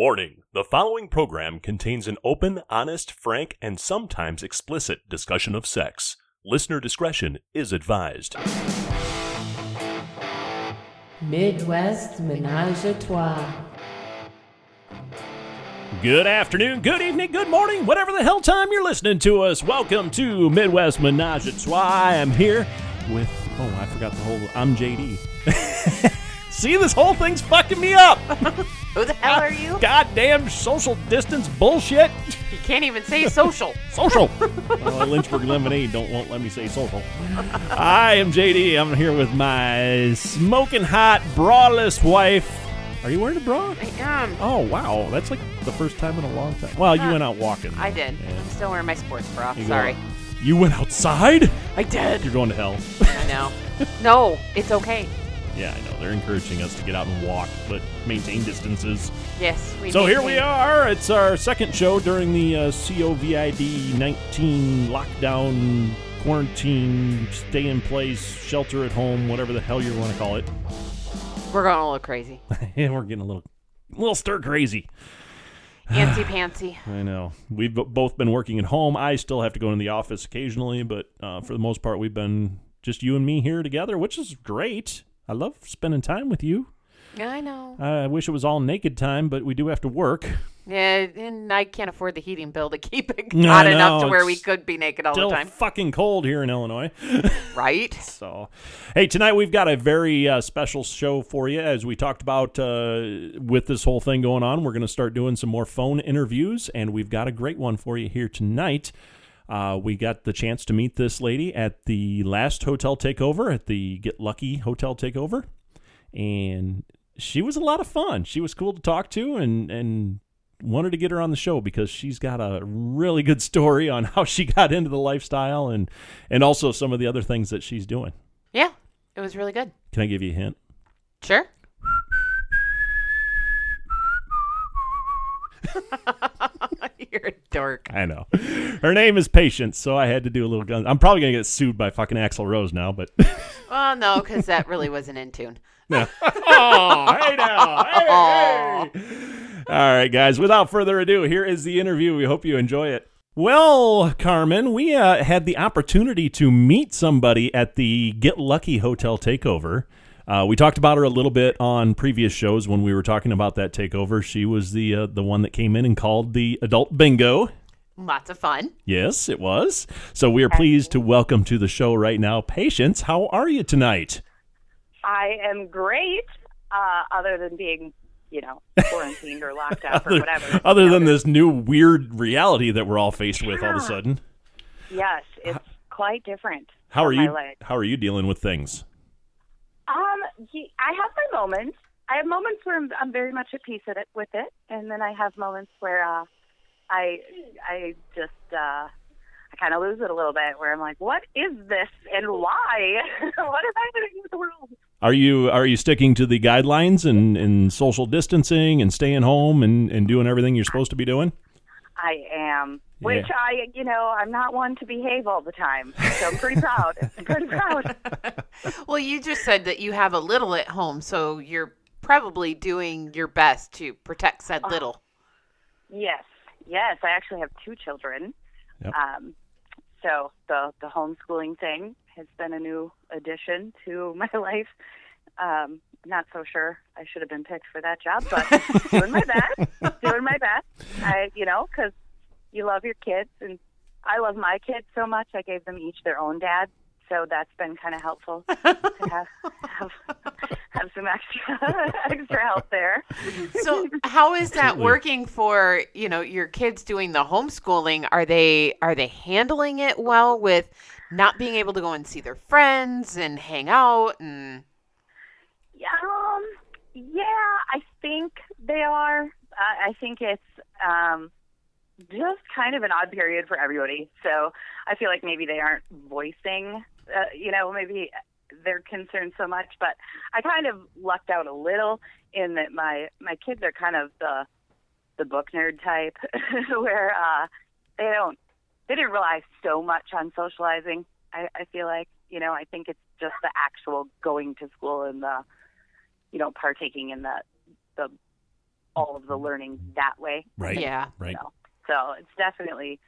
Warning the following program contains an open, honest, frank, and sometimes explicit discussion of sex. Listener discretion is advised. Midwest Menage a Trois. Good afternoon, good evening, good morning, whatever the hell time you're listening to us. Welcome to Midwest Menage a Trois. I am here with, oh, I forgot the whole, I'm JD. See, this whole thing's fucking me up. Who the hell are you? Goddamn social distance bullshit. You can't even say social. Social. well, Lynchburg Lemonade don't won't let me say social. I am JD. I'm here with my smoking hot braless wife. Are you wearing a bra? I am. Oh wow, that's like the first time in a long time. Well, you Huh. went out walking. I did. Yeah. I'm still wearing my sports bra. You go- Sorry. You went outside? I did. You're going to hell. I know. No, it's okay. Yeah, I know. They're encouraging us to get out and walk, but maintain distances. Yes. We So here we are. It's our second show during the uh, COVID 19 lockdown, quarantine, stay in place, shelter at home, whatever the hell you want to call it. We're going a little crazy. and we're getting a little, a little stir crazy. Antsy pantsy. I know. We've both been working at home. I still have to go into the office occasionally, but uh, for the most part, we've been just you and me here together, which is great. I love spending time with you. I know. I wish it was all naked time, but we do have to work. Yeah, and I can't afford the heating bill to keep it No, hot enough to where we could be naked all the time. It's fucking cold here in Illinois. Right? So, hey, tonight we've got a very uh, special show for you. As we talked about uh, with this whole thing going on, we're going to start doing some more phone interviews, and we've got a great one for you here tonight. Uh, we got the chance to meet this lady at the last hotel takeover at the Get Lucky Hotel Takeover, and she was a lot of fun. She was cool to talk to, and and wanted to get her on the show because she's got a really good story on how she got into the lifestyle and and also some of the other things that she's doing. Yeah. It was really good. Can I give you a hint? Sure. You're a dork. I know. Her name is Patience, so I had to do a little gun. I'm probably gonna get sued by fucking Axl Rose now, but Well, no, because that really wasn't in tune. no. oh, hey now, hey, hey. All right, guys. Without further ado, here is the interview. We hope you enjoy it. Well, Carmen, we uh, had the opportunity to meet somebody at the Get Lucky Hotel takeover. Uh, we talked about her a little bit on previous shows when we were talking about that takeover. She was the uh, the one that came in and called the adult bingo. Lots of fun. Yes, it was. So we are pleased to welcome to the show right now, Patience. How are you tonight? I am great, uh, other than being, you know, quarantined or locked up or whatever. other You than this new weird reality that we're all faced with all of a sudden. Yes, it's quite different. How are you? life. How are you dealing with things? Um, I have my moments. I have moments where I'm, I'm very much at peace at it, with it, and then I have moments where uh, I I just uh, I kind of lose it a little bit. Where I'm like, what is this and why? what is happening with the world? Are you are you sticking to the guidelines and, and social distancing and staying home and, and doing everything you're supposed to be doing? I am. Which Yeah. I, you know, I'm not one to behave all the time, so I'm pretty proud. I'm pretty proud. Well, you just said that you have a little at home, so you're probably doing your best to protect said little. Yes, yes. I actually have two children. Yep. Um, so the the homeschooling thing has been a new addition to my life. Um, not so sure I should have been picked for that job, but doing my best. Doing my best. I, you know, because you love your kids, and I love my kids so much. I gave them each their own dad, so that's been kind of helpful to have have, have some extra extra help there. So, how is that working for you know your kids doing the homeschooling? Are they are they handling it well with not being able to go and see their friends and hang out and Um, yeah, I think they are. I I think it's um, just kind of an odd period for everybody. So I feel like maybe they aren't voicing, uh, you know, maybe their concerns so much. But I kind of lucked out a little in that my my kids are kind of the the book nerd type, where uh, they don't they didn't rely so much on socializing. I, I feel like you know I think it's just the actual going to school and the you know partaking in the the all of the learning that way. Right. Yeah. Right. So, so it's definitely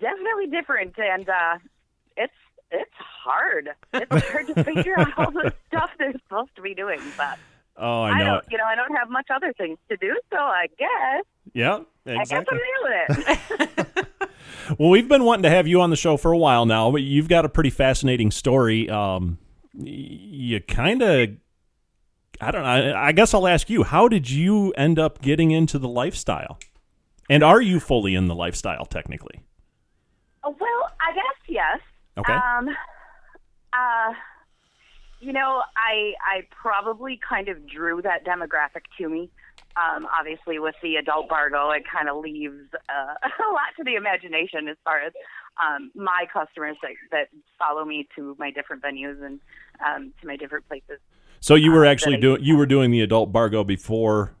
definitely different, and uh, it's it's hard. It's hard to figure out all the stuff they're supposed to be doing, but Oh, I I, don't. You know, I don't have much other things to do, so I guess yeah, I guess. I'm nailing it. Well, we've been wanting to have you on the show for a while now, but you've got a pretty fascinating story. Um, you kind of, I don't know. I, I guess I'll ask you: How did you end up getting into the lifestyle? And are you fully in the lifestyle technically? Oh, well, I guess yes. Okay. Um, uh, you know, I I probably kind of drew that demographic to me. Um, obviously, with the adult Bargo, it kind of leaves uh, a lot to the imagination as far as um, my customers that, that follow me to my different venues and um, to my different places. So you were Uh, actually doing you were doing the adult Bargo before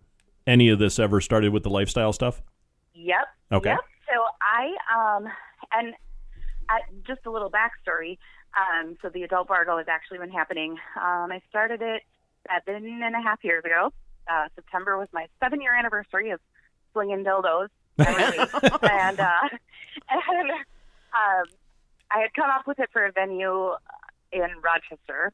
any of this ever started with the lifestyle stuff. Yep. Okay. Yep. So I um and uh, just a little backstory. Um, so the adult Bargo has actually been happening. Um, I started it seven and a half years ago. Uh, September was my seven year anniversary of slinging dildos every week, and uh, and um, I had come up with it for a venue in Rochester,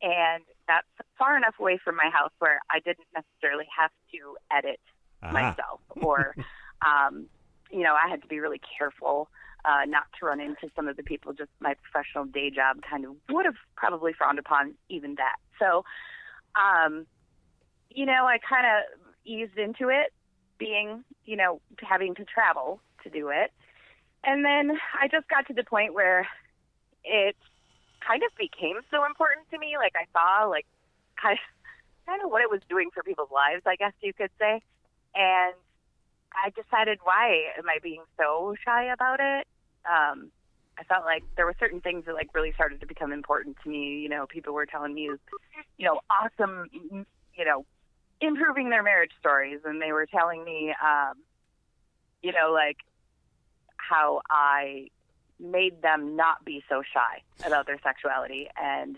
and that's far enough away from my house where I didn't necessarily have to edit Aha. myself or um you know i had to be really careful uh not to run into some of the people just my professional day job kind of would have probably frowned upon even that. So um you know i kind of eased into it being you know having to travel to do it. And then i just got to the point where it kind of became so important to me. Like i saw like kind of kind of what it was doing for people's lives i guess you could say. And I decided why am I being so shy about it? Um, I felt like there were certain things that like really started to become important to me. You know, people were telling me, you know, awesome, you know, improving their marriage stories, and they were telling me, um, you know, like how I made them not be so shy about their sexuality, and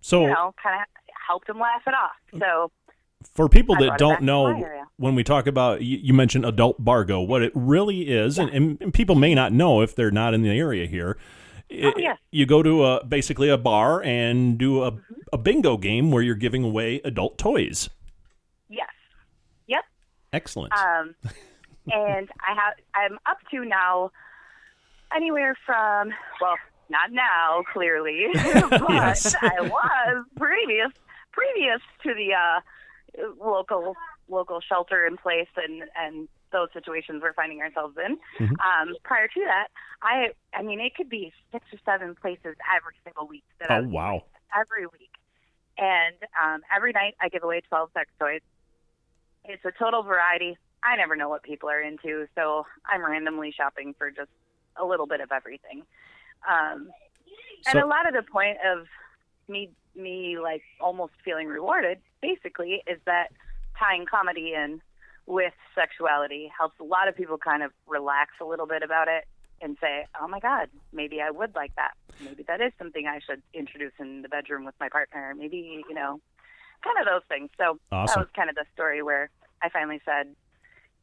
So you know, kind of helped them laugh it off. So for people that don't know when we talk about you, you mentioned adult bargo what it really is and, and, and people may not know if they're not in the area here It- Oh, yes. you go to a basically a bar and do a, Mm-hmm. a bingo game where you're giving away adult toys yes, yep. excellent Um, and I have I'm up to now anywhere from well, not now clearly, but Yes. I was previous previous to the uh, local local shelter in place and and those situations we're finding ourselves in. Mhm. Um, prior to that, I I mean it could be six or seven places every single week that oh was wow every week. And um, every night I give away 12 sex toys. It's a total variety. I never know what people are into, so I'm randomly shopping for just a little bit of everything. Um, and a lot of the point of me, me like almost feeling rewarded, basically, is that tying comedy in with sexuality helps a lot of people kind of relax a little bit about it and say, "Oh my God, maybe I would like that. Maybe that is something I should introduce in the bedroom with my partner. Maybe you know, kind of those things." So Awesome. that was kind of the story where I finally said,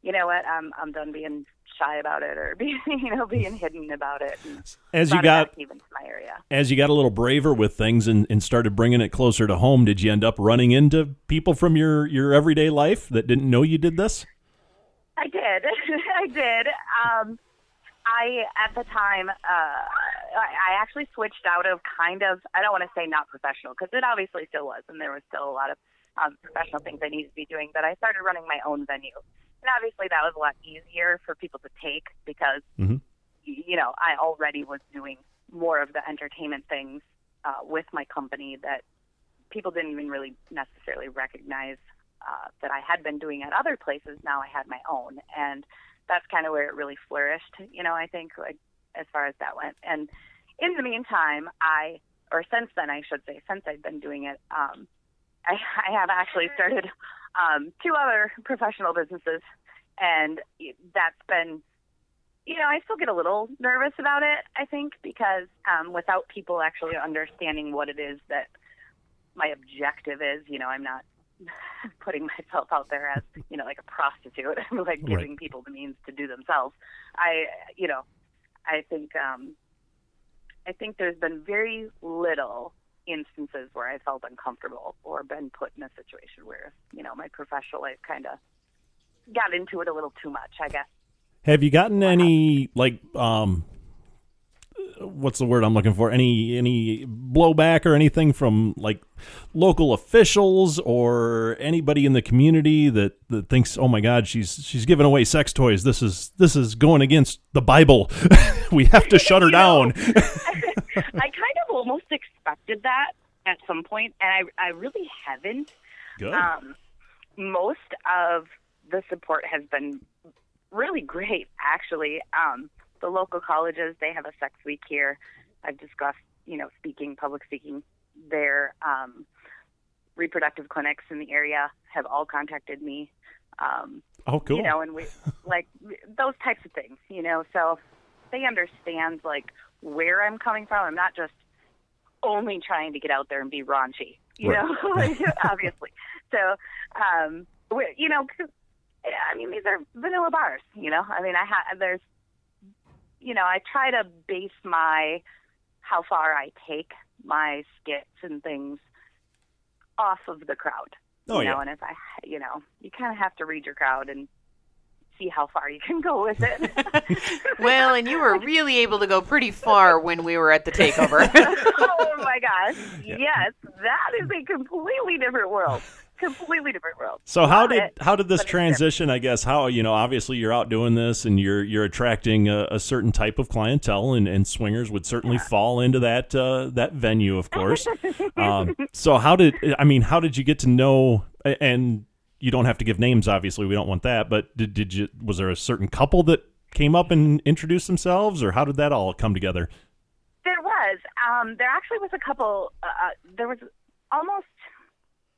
"You know what? I'm I'm done being shy about it or being you know being hidden about it." And as you got even to my area. as you got a little braver with things and, and started bringing it closer to home did you end up running into people from your your everyday life that didn't know you did this I did. I did. Um, I at the time, uh, I, I actually switched out of kind of. I don't want to say not professional because it obviously still was, and there was still a lot of um, professional things I needed to be doing. But I started running my own venue, and obviously that was a lot easier for people to take because Mhm. you know I already was doing more of the entertainment things uh, with my company that people didn't even really necessarily recognize uh, that I had been doing at other places. Now I had my own, and that's kind of where it really flourished. You know, I think like as far as that went. And in the meantime, I or since then, I should say, since I've been doing it, um, I, I have actually started um, two other professional businesses, and that's been. You know, I still get a little nervous about it, I think, because um, without people actually understanding what it is that my objective is, you know, I'm not putting myself out there as you know like a prostitute. I'm like giving Right. people the means to do themselves. I you know I think um, I think there's been very little instances where I felt uncomfortable or been put in a situation where you know my professional life kind of got into it a little too much. I guess. Have you gotten any like um what's the word I'm looking for? Any any blowback or anything from like local officials or anybody in the community that, that thinks, "Oh my god, she's she's giving away sex toys. This is this is going against the Bible. we have to shut her know, down." I kind of almost expected that at some point, and I I really haven't. Good. Um, most of the support has been really great, actually. Um, the local colleges, they have a sex week here. I've discussed, you know, speaking, public speaking. Their um, reproductive clinics in the area have all contacted me. Um, oh, cool. you know, and we like those types of things, you know. So they understand like where I'm coming from. I'm not just only trying to get out there and be raunchy, you Right. know, obviously. So, um, you know, I mean, these are vanilla bars, you know. I mean, I ha- there's, you know, I try to base my how far I take my skits and things off of the crowd oh you know, yeah. and if I, you know, you kind of have to read your crowd and see how far you can go with it. Well, and you were really able to go pretty far when we were at the takeover. oh my gosh, yes, that is a completely different world. Completely different world. So how did it, how did this transition? I guess how you know obviously you're out doing this and you're you're attracting a, a certain type of clientele and, and swingers would certainly fall into that uh, that venue of course. um, so how did I mean how did you get to know and you don't have to give names obviously we don't want that but did did you was there a certain couple that came up and introduced themselves or how did that all come together? There was. Um, there actually was a couple. Uh, uh, there was almost,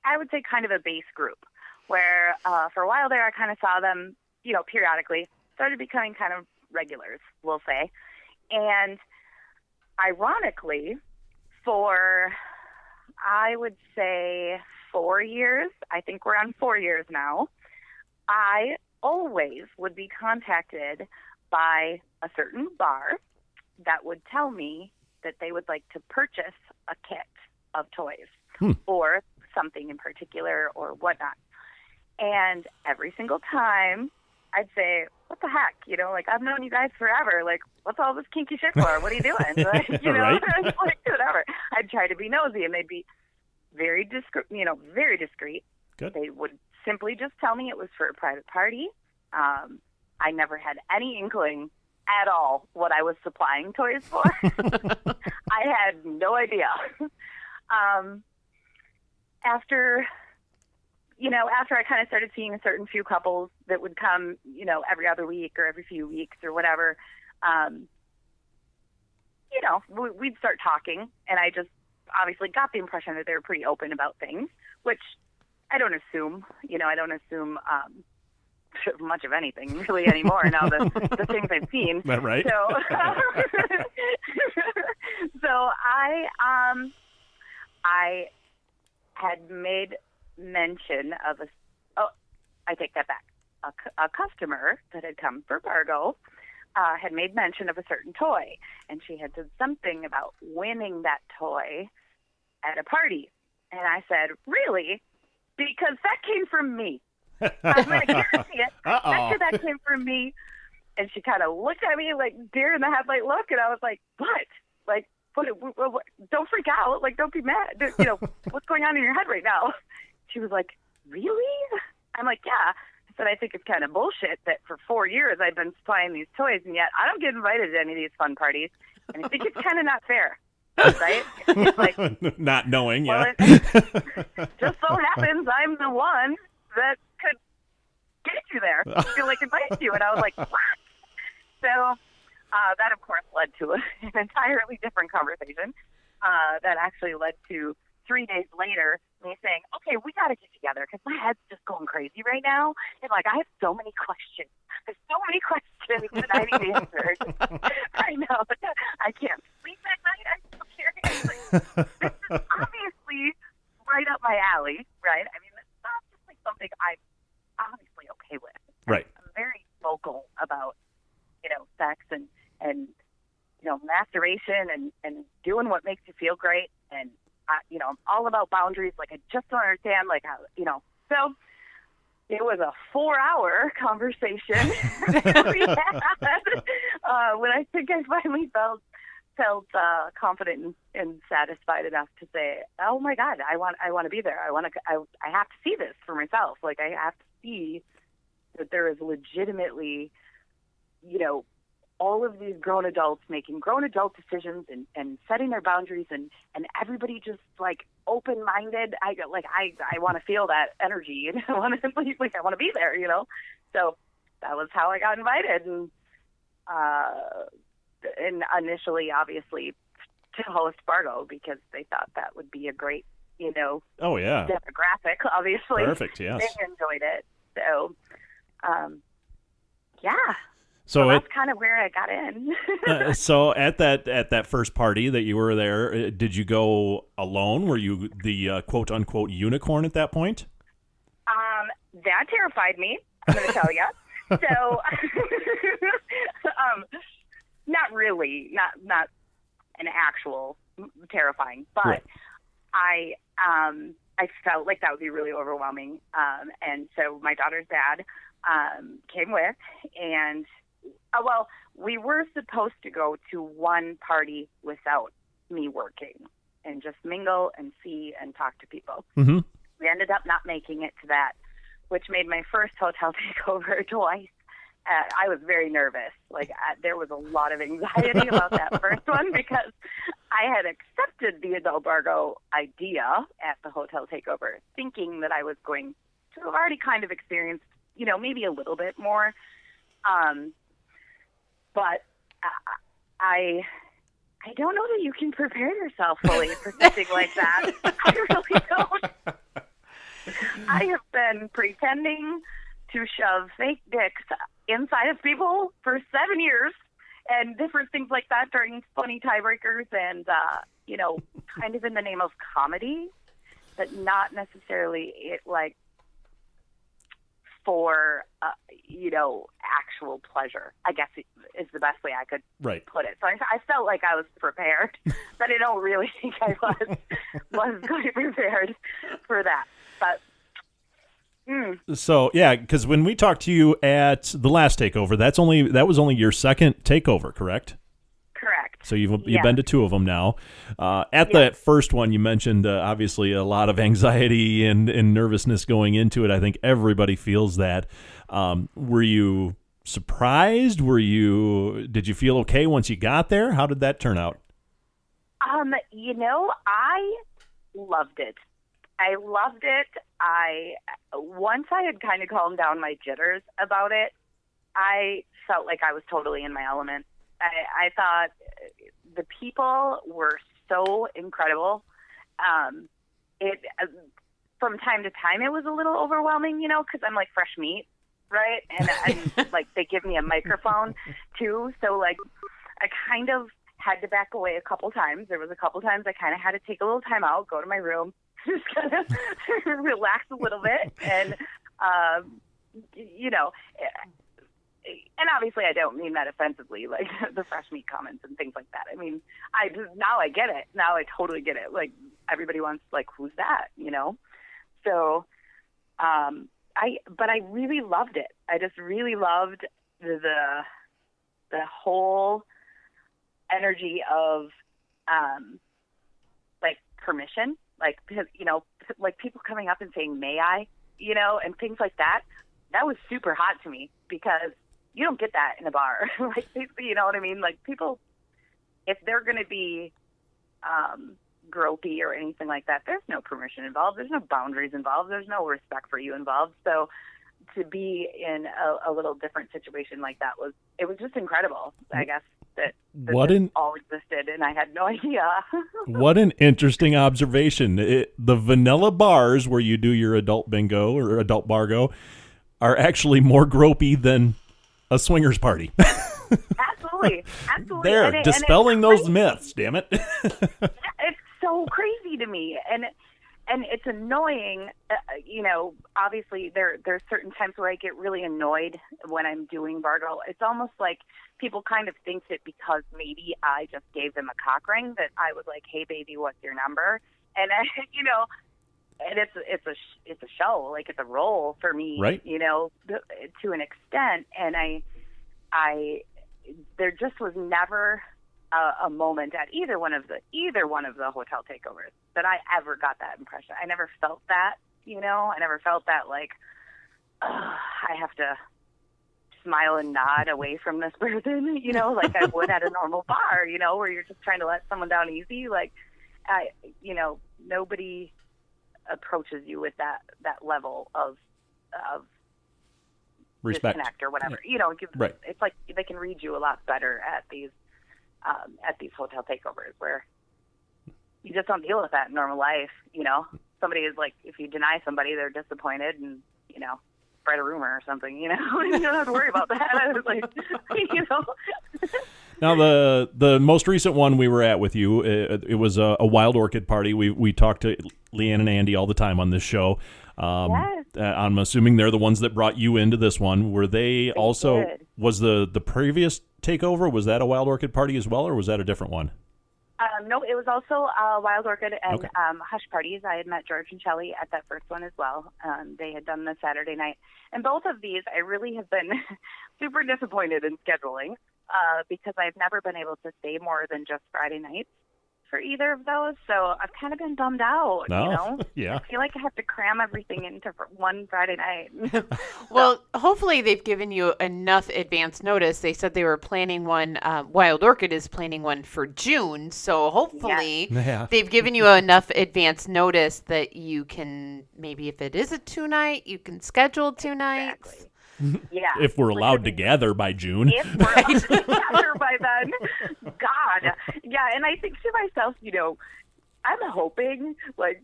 I would say, kind of a base group where uh, for a while there I kind of saw them, you know, periodically. Started becoming kind of regulars, we'll say. And ironically, for I would say four years, I think we're on four years now, I always would be contacted by a certain bar that would tell me that they would like to purchase a kit of toys Hmm. or something in particular or whatnot. And every single time I'd say, What the heck? You know, like I've known you guys forever. Like, what's all this kinky shit for? What are you doing? Like, you know, Right. like whatever. I'd try to be nosy and they'd be very discreet you know, very discreet. Good. They would simply just tell me it was for a private party. Um, I never had any inkling at all what I was supplying toys for. I had no idea. Um, after, you know, after I kind of started seeing a certain few couples that would come, you know, every other week or every few weeks or whatever, um, you know, we- we'd start talking, and I just obviously got the impression that they were pretty open about things, which I don't assume. You know, I don't assume um, much of anything really anymore. now the the things I've seen. That right? So, so I um, I had made mention of a. Oh, I take that back. A, a customer that had come for Bargo uh, had made mention of a certain toy, and she had said something about winning that toy at a party. And I said, "Really? Because that came from me." I'm going to guarantee it. That that came from me." And she kind of looked at me like deer in the headlight look, and I was like, "What? Like, what, what, what, what- Don't freak out. Like, don't be mad. You know, what's going on in your head right now?" She was like, "Really?" I'm like, "Yeah." I said, "I think it's kind of bullshit that for four years I've been supplying these toys, and yet I don't get invited to any of these fun parties, and I think it's kind of not fair, right?" Like, Not knowing, well, yeah. just so happens I'm the one that could get you there. I feel like invite you, and I was like, what? So uh, that, of course, led to a, an entirely different conversation. Uh, that actually led to three days later me saying, "Okay, we got to get together because my head's just going crazy right now, and like I have so many questions. There's so many questions that I need answered. I know I can't that night. I'm so curious. Like, this is obviously right up my alley, right? I mean, it's not just like something I'm obviously okay with. Right. I'm very vocal about, you know, sex and and you know, masturbation and and doing what makes you feel great. And I, you know, I'm all about boundaries. Like I just don't understand, like how you know. So it was a four-hour conversation we had uh, when I think I finally felt felt uh, confident and, and satisfied enough to say, "Oh my God, I want I want to be there. I want to I, I have to see this for myself. Like I have to see that there is legitimately, you know, all of these grown adults making grown adult decisions and, and setting their boundaries and, and everybody just like open minded. I like I I want to feel that energy and I want to like I want to be there, you know. So that was how I got invited and uh and initially obviously to host Bargo because they thought that would be a great, you know, Oh yeah. demographic, obviously. Perfect. Yes. They enjoyed it. So um yeah. So So that's kind of where I got in. uh, so at that at that first party that you were there, uh, did you go alone? Were you the uh, quote unquote unicorn at that point? Um, that terrified me. I'm going to tell you. so, um, not really, not not an actual terrifying, but Right. I um I felt like that would be really overwhelming. Um, and so my daughter's dad um came with, and uh, well, we were supposed to go to one party without me working and just mingle and see and talk to people Mm-hmm. we ended up not making it to that, which made my first hotel takeover twice. Uh, I was very nervous. Like there was a lot of anxiety about that first one because I had accepted the adult Bargo idea at the hotel takeover, thinking that I was going to have already kind of experienced, you know, maybe a little bit more. Um, but I I don't know that you can prepare yourself fully for something like that. I really don't. I have been pretending to shove fake dicks inside of people for seven years and different things like that during funny tiebreakers and, uh, you know, kind of in the name of comedy, but not necessarily it like for, uh, you know, actual pleasure, I guess is the best way I could Right. put it. So I, I felt like I was prepared, but I don't really think I was was quite prepared for that. But mm, So yeah, because when we talked to you at the last takeover, that's only that was only your second takeover, correct? correct. So you've you've Yeah. been to two of them now. Uh, at Yeah. that first one, you mentioned uh, obviously a lot of anxiety and, and nervousness going into it. I think everybody feels that. Um, were you surprised? Were you? Did you feel okay once you got there? How did that turn out? Um, you know, I loved it. I loved it. I once I had kind of calmed down my jitters about it, I felt like I was totally in my element. I, I thought the people were so incredible. Um, it uh, from time to time it was a little overwhelming, you know, because I'm like fresh meat, right? And, and like they give me a microphone too, so like I kind of had to back away a couple times. There was a couple times I kind of had to take a little time out, go to my room, just kind of relax a little bit, and um, you know. And obviously, I don't mean that offensively, like the fresh meat comments and things like that. I mean, I now I get it. Now I totally get it. Like everybody wants, like, who's that? You know. So, um, I but I really loved it. I just really loved the the, the whole energy of um like permission like you know like people coming up and saying may i? you know and things like that that was super hot to me because you don't get that in a bar. Like you know what i mean? Like people if they're going to be um gropey or anything like that there's no permission involved. There's no boundaries involved. There's no respect for you involved. So to be in a, a little different situation like that was it was just incredible i guess that, that What an- all existed and i had no idea What an interesting observation. It, the vanilla bars where you do your adult bingo or adult bargo are actually more gropey than a swingers party. absolutely absolutely there, And it- and it's dispelling those myths, damn it. it's so crazy to me and and it's annoying. Uh, you know, obviously there there's certain times where I get really annoyed when I'm doing Bargo. It's almost like people kind of think that because maybe I just gave them a cock ring that I was like, "Hey, baby, what's your number?" And I, you know, and it's it's a sh- it's a show, like it's a role for me, Right. You know, to an extent, and I I there just was never a, a moment at either one of the either one of the hotel takeovers that I ever got that impression. I never felt that, you know. I never felt that like "Ugh, I have to smile and nod away from this person, you know, like I would at a normal bar, you know, where you're just trying to let someone down easy. Like, I, you know, nobody approaches you with that that level of of Respect. disconnect or whatever. You know, give- Right. it's like they can read you a lot better at these um, at these hotel takeovers where you just don't deal with that in normal life. You know, somebody is like, if you deny somebody, they're disappointed, and you know, spread a rumor or something. You know, you don't have to worry about that. It's like, you know, Now the the most recent one we were at with you, it, it was a, a wild orchid party. We we talk to Leanne and Andy all the time on this show. Um, Yes. uh, I'm assuming they're the ones that brought you into this one. Were they, also did. Was the the previous takeover was that a wild orchid party as well, or was that a different one? Um, no, it was also uh, Wild Orchid and Okay. um, Hush Parties. I had met George and Shelley at that first one as well. Um, they had done the Saturday night. And both of these, I really have been super disappointed in scheduling uh, because I've never been able to stay more than just Friday nights for either of those. So I've kind of been bummed out, No, you know? yeah. I feel like I have to cram everything into one Friday night. Well, hopefully they've given you enough advance notice. They said they were planning one. Uh, Wild Orchid is planning one for June, so hopefully Yeah. they've given you enough advance notice that you can maybe, if it is a two night, you can schedule two nights. Exactly. yeah. If we're allowed would to gather by June. if we're up together by then. God. Yeah, and I think to myself, you know, I'm hoping, like,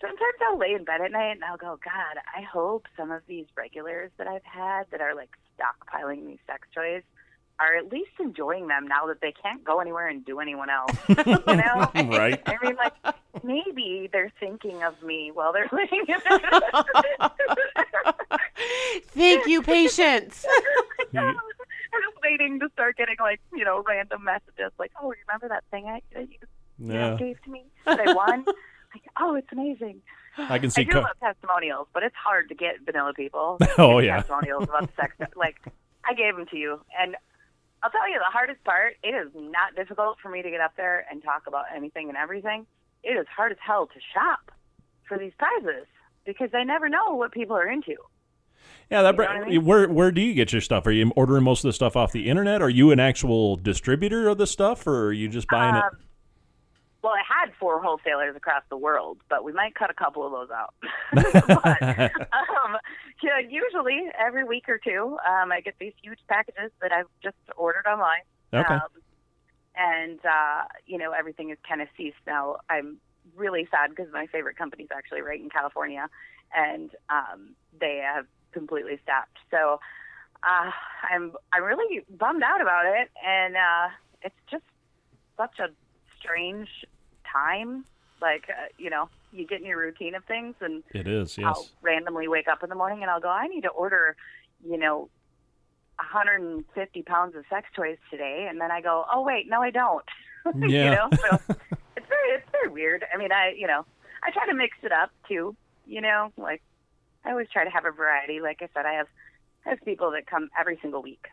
sometimes I'll lay in bed at night and I'll go, God, I hope some of these regulars that I've had that are, like, stockpiling these sex toys are at least enjoying them now that they can't go anywhere and do anyone else. You know? Right. I mean, like, maybe they're thinking of me while they're laying in bed. Thank you, patience. I'm just waiting to start getting like you know random messages like, oh, remember that thing I that you, you know, gave to me that I won? like, oh, it's amazing. I can I see. do Co- love testimonials, but it's hard to get vanilla people. Oh, yeah. testimonials about the sex. Like, I gave them to you, and I'll tell you the hardest part. It is not difficult for me to get up there and talk about anything and everything. It is hard as hell to shop for these prizes because I never know what people are into. Yeah, that. you know I mean? Where where do you get your stuff? Are you ordering most of the stuff off the internet? Are you an actual distributor of the stuff, or are you just buying it? Um, Well, I had four wholesalers across the world, but we might cut a couple of those out. but, um, yeah, usually every week or two, um, I get these huge packages that I've just ordered online. Okay. Um, and, uh, you know, everything is kind of ceased now. I'm really sad because my favorite company is actually right in California, and um, they have completely stopped. So uh, I'm I'm really bummed out about it, and uh, it's just such a strange time. Like, uh, you know, you get in your routine of things, and It is. I'll Yes. randomly wake up in the morning and I'll go, I need to order, you know, 150 pounds of sex toys today, and then I go, oh wait, no, I don't. Yeah. you know, so it's very it's very weird. I mean, I you know, I try to mix it up too. You know, like I always try to have a variety. Like I said, I have I have people that come every single week,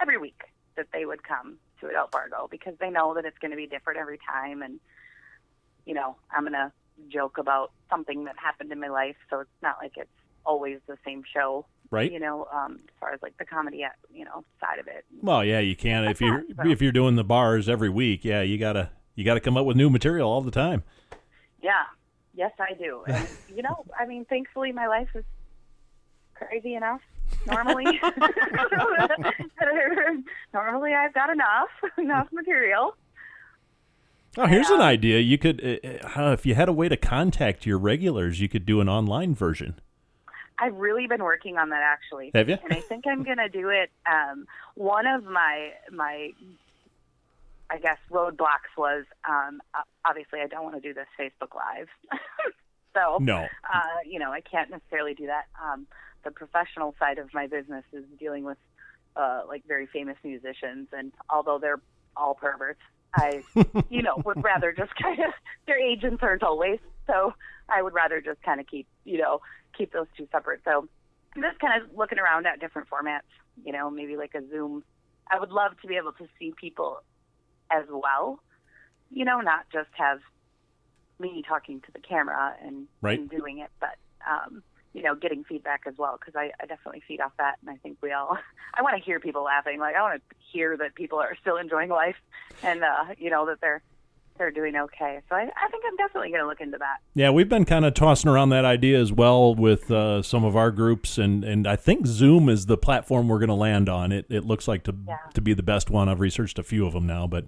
every week that they would come to Adult Bargo because they know that it's going to be different every time, and you know, I'm gonna joke about something that happened in my life, so it's not like it's always the same show. Right. You know, um, as far as like the comedy, you know, side of it. Well, yeah, you can if you're so. if you're doing the bars every week. Yeah, you gotta you gotta come up with new material all the time. Yeah. Yes, I do. And, you know, I mean, thankfully, my life is crazy enough. Normally, normally I've got enough enough material. Oh, here's an idea. You could, uh, uh, if you had a way to contact your regulars, you could do an online version. I've really been working on that actually. Have you? And I think I'm gonna do it. Um, one of my my, I guess roadblocks was um, obviously I don't want to do this Facebook Live. So No. uh, you know, I can't necessarily do that. Um, the professional side of my business is dealing with uh, like very famous musicians, and although they're all perverts, I, you know, would rather just kind of their agents aren't always, so I would rather just kind of keep, you know, keep those two separate. So I'm just kind of looking around at different formats, you know, maybe like a Zoom. I would love to be able to see people as well, you know, not just have me talking to the camera and, Right. and doing it, but um, you know, getting feedback as well because I, I definitely feed off that, and I think we all. I want to hear people laughing. Like I want to hear that people are still enjoying life, and uh, you know that they're they're doing okay. So I, I think I'm definitely going to look into that. Yeah, we've been kind of tossing around that idea as well with uh, some of our groups, and, and I think Zoom is the platform we're going to land on. It it looks like to Yeah. to be the best one. I've researched a few of them now, but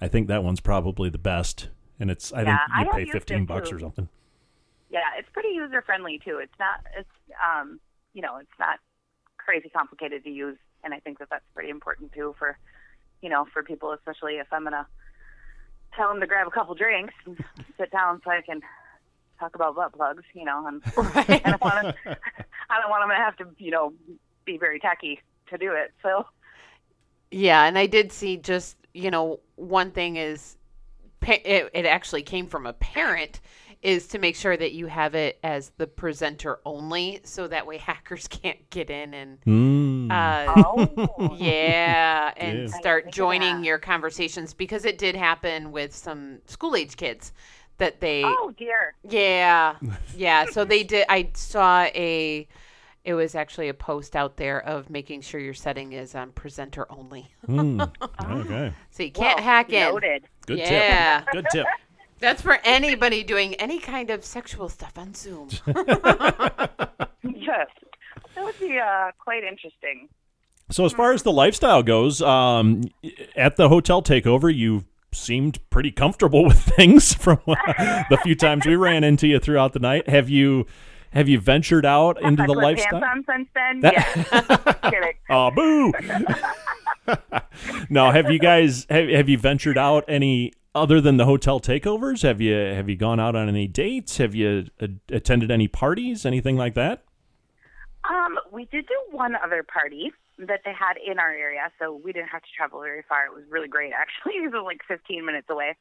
I think that one's probably the best. And it's I Yeah, think you have pay fifteen bucks too. or something. Yeah, it's pretty user friendly too. It's not it's um you know it's not crazy complicated to use, and I think that that's pretty important too for you know for people, especially if I'm gonna tell them to grab a couple drinks and sit down so I can talk about butt plugs. You know, I'm, Right. I don't want to I don't want them to have to you know be very tacky to do it. So Yeah, and I did see just you know one thing is it, it actually came from a parent is to make sure that you have it as the presenter only, so that way hackers can't get in and Mm. uh, oh yeah and Yeah. start joining your conversations because it did happen with some school age kids that they oh dear yeah yeah so they did i saw a it was actually a post out there of making sure your setting is on presenter only Mm. Okay, so you can't Well, hack in noted. good Yeah. tip. Good tip. That's for anybody doing any kind of sexual stuff on zoom Yes, that would be uh, quite interesting. So as far as the lifestyle goes, um, at the hotel takeover, you seemed pretty comfortable with things from the few times we ran into you throughout the night. Have you have you ventured out into I the put lifestyle? pants on since then. That- yeah, kidding. Oh, boo! No, have you guys have, have you ventured out any other than the hotel takeovers? Have you have you gone out on any dates? Have you uh, attended any parties? Anything like that? Um, we did do one other party that they had in our area, so we didn't have to travel very far. It was really great, actually. It was like 15 minutes away.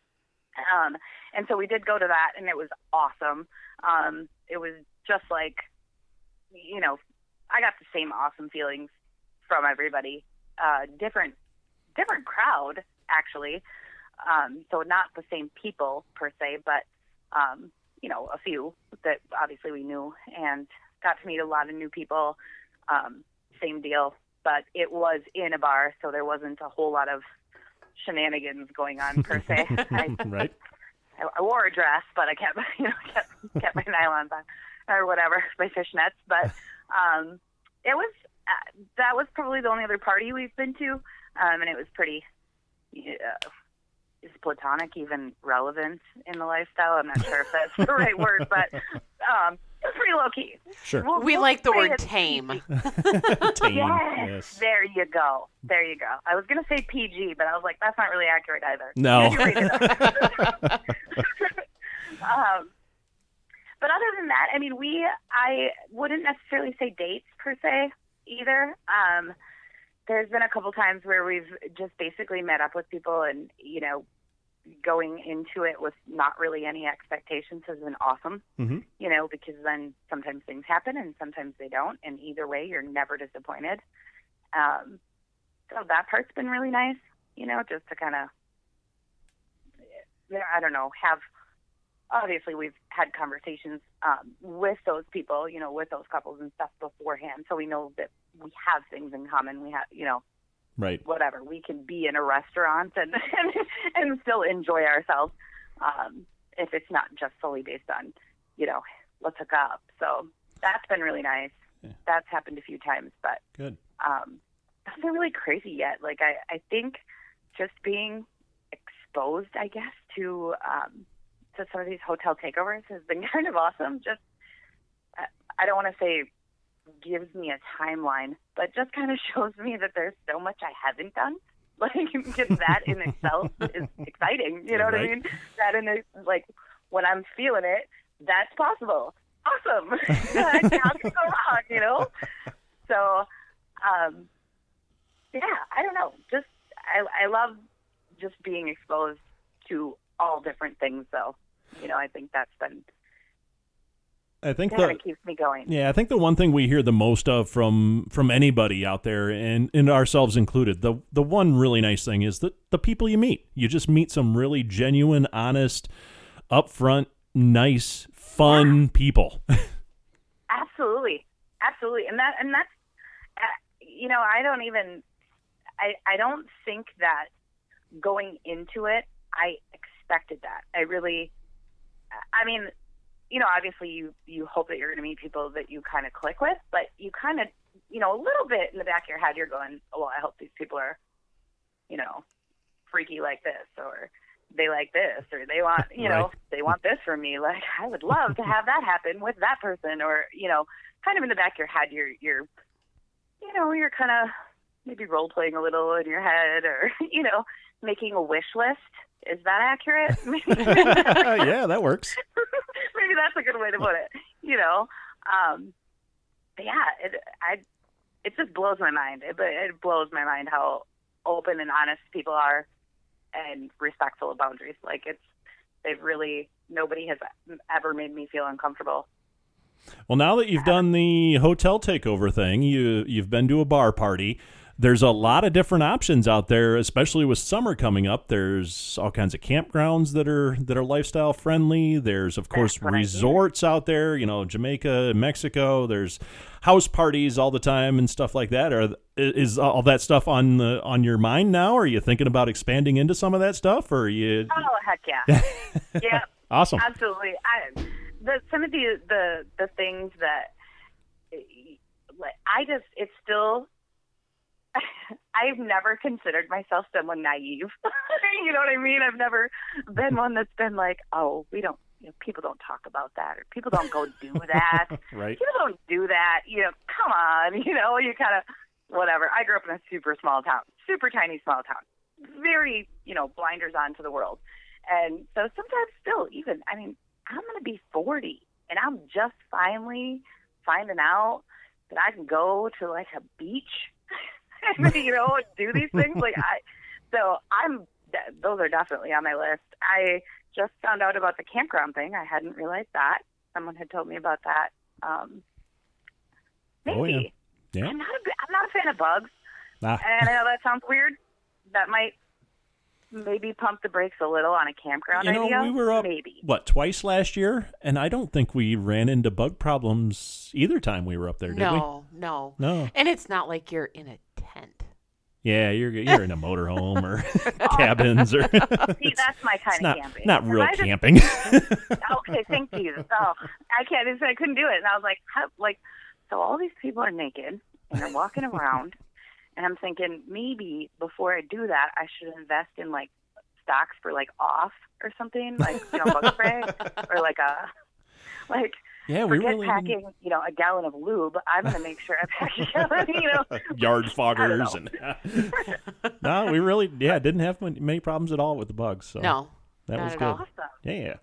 Um, and so we did go to that, and it was awesome. Um, it was just like, you know, I got the same awesome feelings from everybody. Uh, different, different crowd actually. Um, so not the same people per se, but um, you know, a few that obviously we knew and got to meet a lot of new people. Um, same deal, but it was in a bar, so there wasn't a whole lot of shenanigans going on per se. I, right. I, I wore a dress, but I kept, you know, kept, kept my nylons on or whatever, my fishnets. But um, it was uh, that was probably the only other party we've been to, um, and it was pretty. Uh, is platonic even relevant in the lifestyle? I'm not sure if that's the right word, but um, it was pretty low key. Sure. We'll- we we'll like the word tame Tame. Yes. Yes. There you go. There you go. I was gonna say PG, but I was like, that's not really accurate either. No. You read it up. um, but other than that, I mean, we I wouldn't necessarily say dates per se either. Um, there's been a couple times where we've just basically met up with people, and you know, going into it with not really any expectations has been awesome. Mhm. You know, because then sometimes things happen and sometimes they don't, and either way, you're never disappointed. Um, so that part's been really nice. You know, just to kind of I don't know, have obviously we've had conversations um, with those people, you know, with those couples and stuff beforehand, so we know that we have things in common. We have, you know, Right. whatever. We can be in a restaurant and and, and still enjoy ourselves um, if it's not just solely based on, you know, let's hook up. So that's been really nice. Yeah. That's happened a few times, but Good. um, nothing really crazy yet. Like I, I think just being exposed, I guess, to um, to some of these hotel takeovers has been kind of awesome. Just I, I don't want to say gives me a timeline, but just kind of shows me that there's so much I haven't done. Like just that in itself is exciting. You know what I mean? That in it, like when I'm feeling it, that's possible. Awesome. How can go wrong, you know? So, um, yeah, I don't know. Just I, I love just being exposed to all different things, though. You know, I think that's been I think the keeps me going. yeah, I think the one thing we hear the most of from from anybody out there, and and ourselves included, the the one really nice thing is that the people you meet. You just meet some really genuine, honest, upfront, nice, fun people. Absolutely, absolutely, and that and that's uh, you know I don't even I I don't think that going into it I expected that. I really, I mean, you know, obviously you you hope that you're going to meet people that you kind of click with, but you kind of you know a little bit in the back of your head you're going, oh, well, I hope these people are, you know, freaky like this or they like this or they want you know they want this from me. Like i would love to have that happen with that person or you know kind of in the back of your head you're you're you know you're kind of maybe role playing a little in your head or you know making a wish list is that accurate? Yeah, that works. maybe that's a good way to put it you know? Um but yeah it i it just blows my mind. It, it blows my mind how open and honest people are and respectful of boundaries. Like it's they've really nobody has ever made me feel uncomfortable. Well, now that you've done the hotel takeover thing, you you've been to a bar party. There's a lot of different options out there, especially with summer coming up. There's all kinds of campgrounds that are that are lifestyle friendly. There's of course what I hear. resorts out there, you know, Jamaica, Mexico. There's house parties all the time and stuff like that. Are is all that stuff on the on your mind now? Are you thinking about expanding into some of that stuff, or are you oh heck yeah yeah awesome? Absolutely. I, the some of the the the things that I just it's still I've never considered myself someone naive. you know what I mean? I've never been one that's been like, oh, we don't. You know, people don't talk about that, or people don't go do that. Right. People don't do that. You know, come on. You know, you kind of whatever. I grew up in a super small town, super tiny small town, very you know blinders on to the world, and so sometimes still even. I mean, I'm going to be 40, and I'm just finally finding out that I can go to like a beach, you know, do these things. Like I, so I'm. Those are definitely on my list. I just found out about the campground thing. I hadn't realized that. Someone had told me about that. Um, maybe. Oh, yeah. Yeah. I'm not a bi- I'm not a fan of bugs, Ah. and I know that sounds weird. That might maybe pump the brakes a little on a campground You know, idea. we were up maybe. what twice last year, and I don't think we ran into bug problems either time we were up there, did No, no, we? No. And it's not like you're in a tent. Yeah, you're you're in a motorhome or cabins or See, that's my kind not of camping. not real I just- camping. Oh, okay, thank you. Oh, I can't. I couldn't do it, and I was like, how, like, so all these people are naked and they're walking around, and I'm thinking maybe before I do that, I should invest in like stocks for like off or something, like you know, bug spray or like a like yeah, we forget really packing, you know, a gallon of lube. I'm gonna make sure I pack a gallon, you know. yard foggers and no, we really yeah didn't have many, many problems at all with the bugs. So No, that not was at good. all. Awesome. Yeah,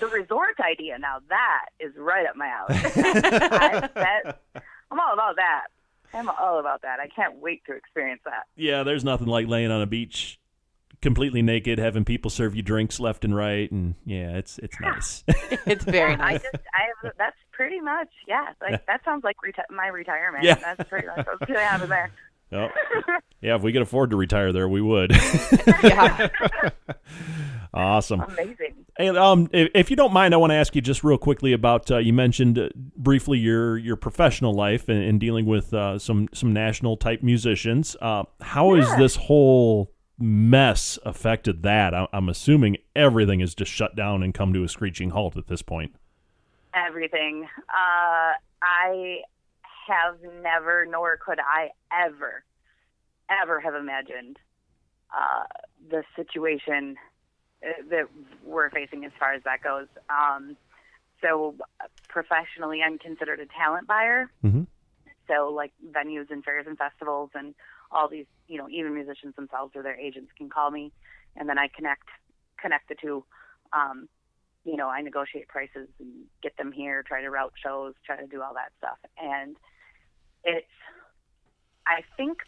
The resort idea now that is right up my alley. I, that, I'm all about that. I'm all about that. I can't wait to experience that. yeah. There's nothing like laying on a beach, completely naked, having people serve you drinks left and right, and yeah, it's it's nice. it's very I nice. just, I have, that's pretty much, yeah. Like that sounds like reti- my retirement. Yeah. That's pretty much what's gonna happen there. oh. Yeah, if we could afford to retire there, we would. yeah. awesome. Amazing. And um, if, if you don't mind, I want to ask you just real quickly about uh, you mentioned uh, briefly your your professional life and, and dealing with uh, some some national type musicians. Uh, how has Yeah. this whole mess affected that? I, I'm assuming everything is just shut down and come to a screeching halt at this point. Everything. Uh, I have never, nor could I ever, ever have imagined uh, the situation uh, that we're facing as far as that goes. Um, so, professionally, I'm considered a talent buyer. Mhm. So, like venues and fairs and festivals and all these, you know, even musicians themselves or their agents can call me, and then I connect connect the two. Um, you know, I negotiate prices and get them here, try to route shows, try to do all that stuff. And it's, I think,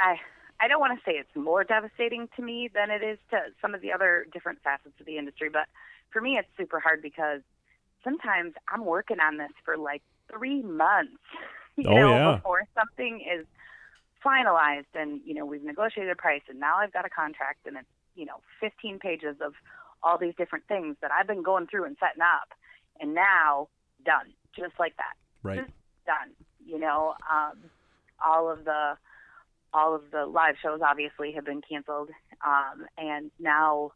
I, I don't want to say it's more devastating to me than it is to some of the other different facets of the industry, but for me, it's super hard because sometimes I'm working on this for like three months, you Oh, know, yeah. before something is finalized and, you know, we've negotiated a price and now I've got a contract and it's, you know, 15 pages of all these different things that I've been going through and setting up and now done, just like that Right. just done. You know, um, all of the all of the live shows obviously have been canceled, um, and now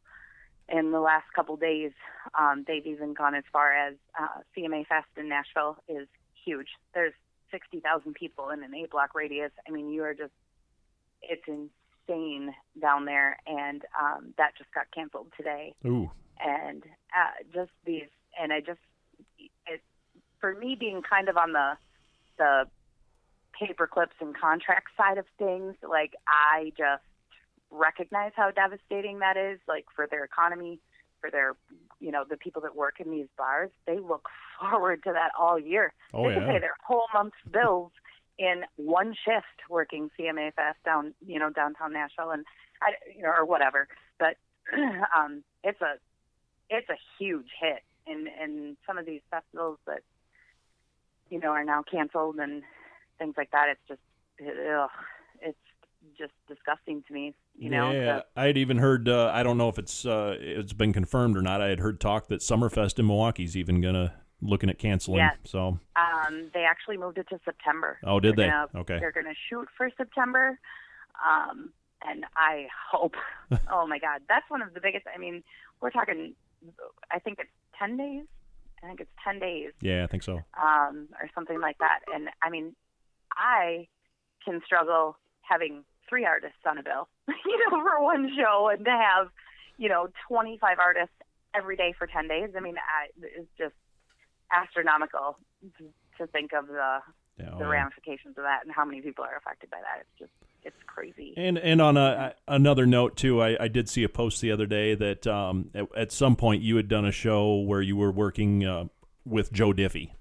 in the last couple days, um, they've even gone as far as uh, CMA Fest in Nashville is huge. There's sixty thousand people in an eight block radius. I mean, you are just it's insane down there, and um, that just got canceled today Ooh. and uh, just these and I just it for me being kind of on the the paper clips and contract side of things like I just recognize how devastating that is like for their economy for their you know the people that work in these bars they look forward to that all year Oh, they can yeah. pay their whole month's bills in one shift working CMA Fest down, you know, downtown Nashville, and I, you know, or whatever. But um, it's a it's a huge hit, and and some of these festivals that you know are now canceled and things like that. It's just ugh, it's just disgusting to me. You know, yeah, that- I had even heard. Uh, I don't know if it's uh, it's been confirmed or not. I had heard talk that Summerfest in Milwaukee's even gonna looking at canceling. Yes. So, Um, they actually moved it to September. oh, did They're they? Gonna, Okay. They're to shoot for September. Um, and I hope, oh my God, that's one of the biggest. I mean, we're talking, I think it's 10 days. I think it's 10 days Yeah, I think so. um, or something like that. And I mean, I can struggle having three artists on a bill, you know, for one show and to have, you know, 25 artists every day for 10 days. I mean, I, it's just astronomical to, think of the, Yeah, oh, the ramifications of that and how many people are affected by that. It's just, it's crazy. And and on a another note too, I, I did see a post the other day that um, at, at some point you had done a show where you were working uh, with Joe Diffie.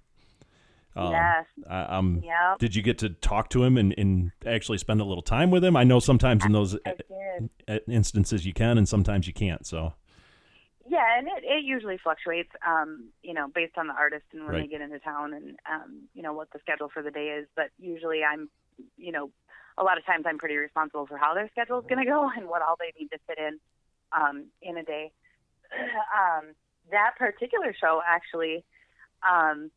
Um, Yes. I, um, Yep. Did you get to talk to him and, and actually spend a little time with him? I know sometimes in those did. uh, instances you can and sometimes you can't. So Yeah, and it, it usually fluctuates, um, you know, based on the artist and when Right. they get into town and, um, you know, what the schedule for the day is. But usually I'm, you know, a lot of times I'm pretty responsible for how their schedule is going to go and what all they need to fit in um, in a day. um, that particular show, actually, um,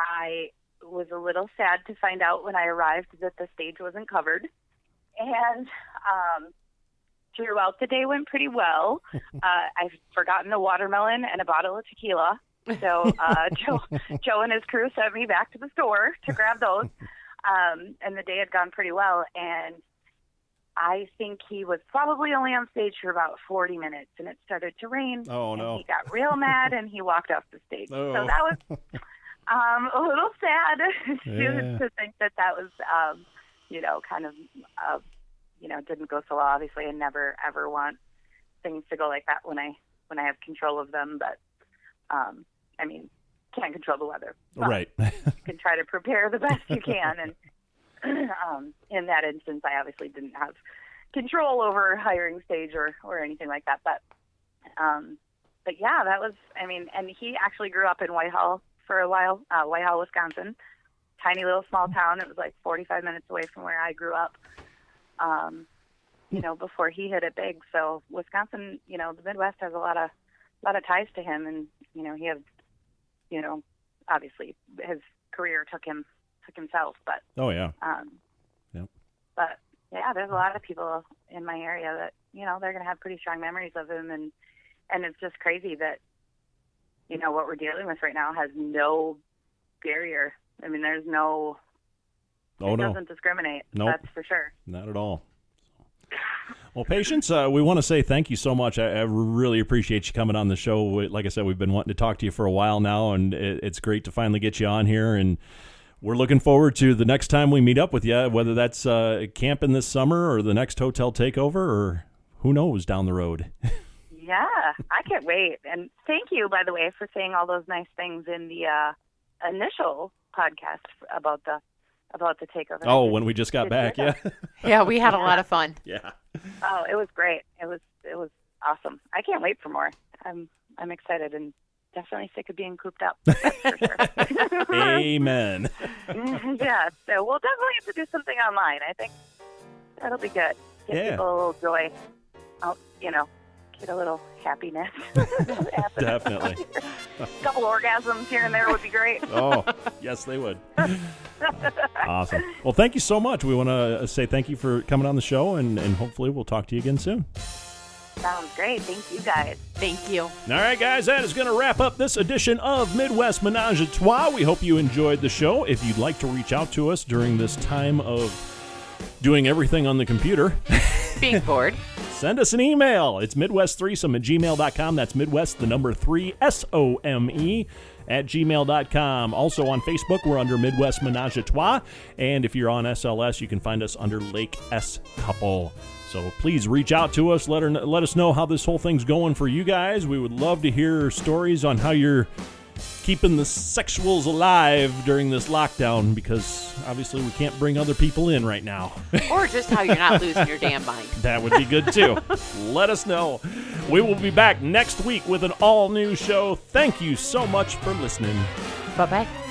I was a little sad to find out when I arrived that the stage wasn't covered. And um, throughout the day went pretty well. uh, I've forgotten a watermelon and a bottle of tequila. So uh, Joe, Joe and his crew sent me back to the store to grab those. Um, and the day had gone pretty well. And I think he was probably only on stage for about 40 minutes, and it started to rain. Oh, and no. He got real mad, and he walked off the stage. Oh. So that was um, a little sad to, Yeah. to think that that was, um, you know, kind of, uh, you know, didn't go so well. Obviously, I never ever want things to go like that when I when I have control of them. But um, I mean, can't control the weather. But right. You can try to prepare the best you can, and um, in that instance, I obviously didn't have control over hiring stage or or anything like that. But um, but yeah, that was. I mean, and he actually grew up in Whitehall for a while, uh, Whitehall, Wisconsin, tiny little small town. It was like 45 minutes away from where I grew up. Um, you know, before he hit it big. So Wisconsin, you know, the Midwest has a lot of a lot of ties to him, and you know, he had, you know, obviously his career took him took himself, but oh yeah. um, Yep. But yeah, there's a lot of people in my area that you know they're going to have pretty strong memories of him, and and it's just crazy that you know what we're dealing with right now has no barrier. I mean, there's no. Oh it no. doesn't discriminate. Nope. That's for sure. Not at all. Well, Patience, uh, we want to say thank you so much. I, I really appreciate you coming on the show. Like I said, we've been wanting to talk to you for a while now, and it, it's great to finally get you on here. And we're looking forward to the next time we meet up with you, whether that's uh, camping this summer or the next hotel takeover, or who knows down the road. Yeah, I can't wait. And thank you, by the way, for saying all those nice things in the uh, initial podcast about the about the takeover. Oh, when we just got Good back, yeah, Yeah, we had a lot of fun. yeah. Oh, it was great. It was it was awesome. I can't wait for more. I'm I'm excited and definitely sick of being cooped up. For sure. Amen. yeah, so we'll definitely have to do something online. I think that'll be good. Get Yeah. people a little joy. Out, you know, get a little happiness. Definitely. A couple orgasms here and there would be great. Oh, yes, they would. Awesome. Well, thank you so much. We want to uh, say thank you for coming on the show, and, and hopefully we'll talk to you again soon. Sounds great. Thank you guys. Thank you. All right, guys, that is going to wrap up this edition of Midwest Menage a Trois. We hope you enjoyed the show. If you'd like to reach out to us during this time of doing everything on the computer, Being bored. Send us an email. It's midwest3some at gmail.com. That's Midwest, the number three, S O M E, at gmail.com. Also on Facebook, we're under Midwest Menage a Trois. And if you're on SLS, you can find us under Lake S Couple. So please reach out to us. Let, her, let us know how this whole thing's going for you guys. We would love to hear stories on how you're keeping the sexuals alive during this lockdown because obviously we can't bring other people in right now. Or just how you're not losing your damn mind. That would be good too. Let us know. We will be back next week with an all new show. Thank you so much for listening. Bye bye.